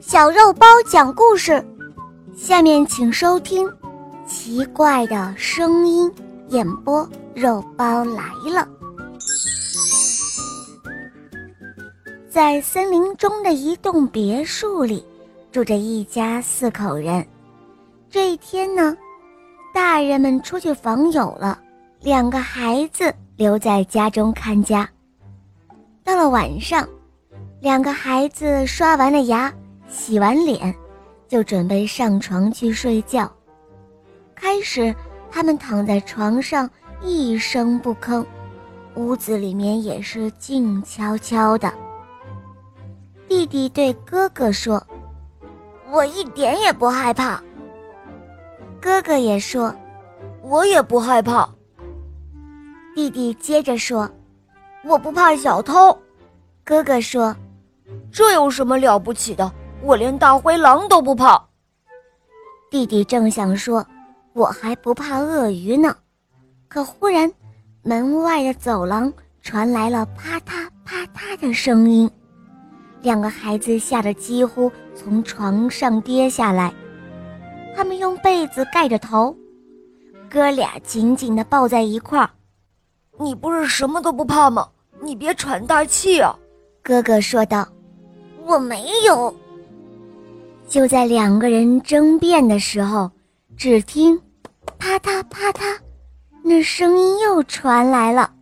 小肉包讲故事，下面请收听《奇怪的声音》演播。肉包来了，在森林中的一栋别墅里，住着一家四口人。这一天呢，大人们出去访友了，两个孩子留在家中看家。到了晚上，两个孩子刷完了牙。洗完脸，就准备上床去睡觉。开始，他们躺在床上一声不吭，屋子里面也是静悄悄的。弟弟对哥哥说：“我一点也不害怕。”哥哥也说：“我也不害怕。”弟弟接着说：“我不怕小偷。”哥哥说：“这有什么了不起的？”我连大灰狼都不怕。弟弟正想说：“我还不怕鳄鱼呢。”可忽然，门外的走廊传来了啪嗒啪嗒的声音，两个孩子吓得几乎从床上跌下来。他们用被子盖着头，哥俩紧紧地抱在一块儿。“你不是什么都不怕吗？你别喘大气啊！”哥哥说道。“我没有。”就在两个人争辩的时候，只听“啪嗒啪嗒”，那声音又传来了。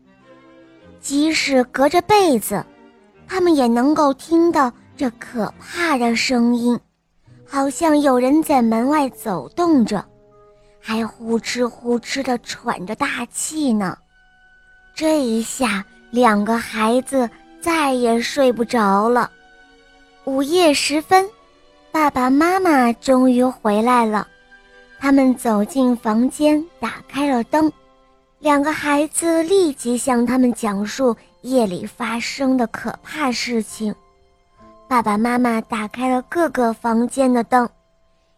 即使隔着被子，他们也能够听到这可怕的声音，好像有人在门外走动着，还呼哧呼哧地喘着大气呢。这一下，两个孩子再也睡不着了。午夜时分。爸爸妈妈终于回来了，他们走进房间，打开了灯。两个孩子立即向他们讲述夜里发生的可怕事情。爸爸妈妈打开了各个房间的灯，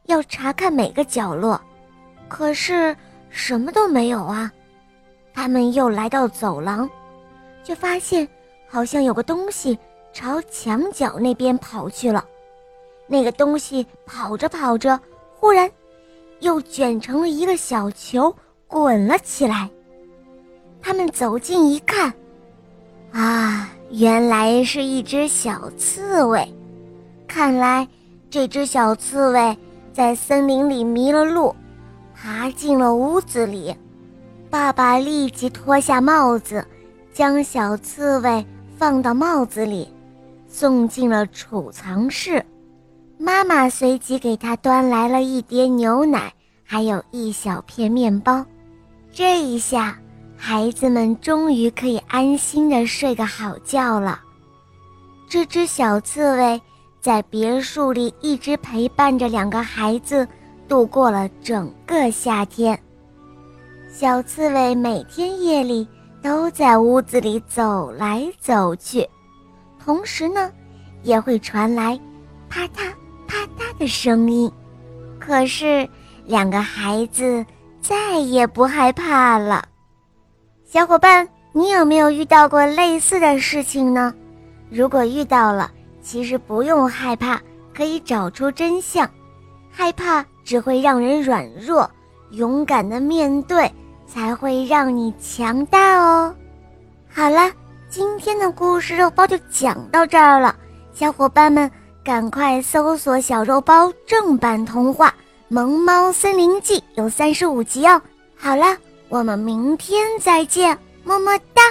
要查看每个角落，可是什么都没有啊。他们又来到走廊，却发现好像有个东西朝墙角那边跑去了。那个东西跑着跑着，忽然又卷成了一个小球，滚了起来。他们走近一看，啊，原来是一只小刺猬。看来这只小刺猬在森林里迷了路，爬进了屋子里。爸爸立即脱下帽子，将小刺猬放到帽子里，送进了储藏室。妈妈随即给他端来了一碟牛奶，还有一小片面包。这一下，孩子们终于可以安心的睡个好觉了。这只小刺猬在别墅里一直陪伴着两个孩子，度过了整个夏天。小刺猬每天夜里都在屋子里走来走去，同时呢，也会传来啪嗒。啪嗒的声音，可是两个孩子再也不害怕了。小伙伴，你有没有遇到过类似的事情呢？如果遇到了，其实不用害怕，可以找出真相。害怕只会让人软弱，勇敢的面对才会让你强大哦。好了，今天的故事肉包就讲到这儿了，小伙伴们。赶快搜索小肉包正版童话《萌猫森林记》，有三十五集哦。好了，我们明天再见，么么哒。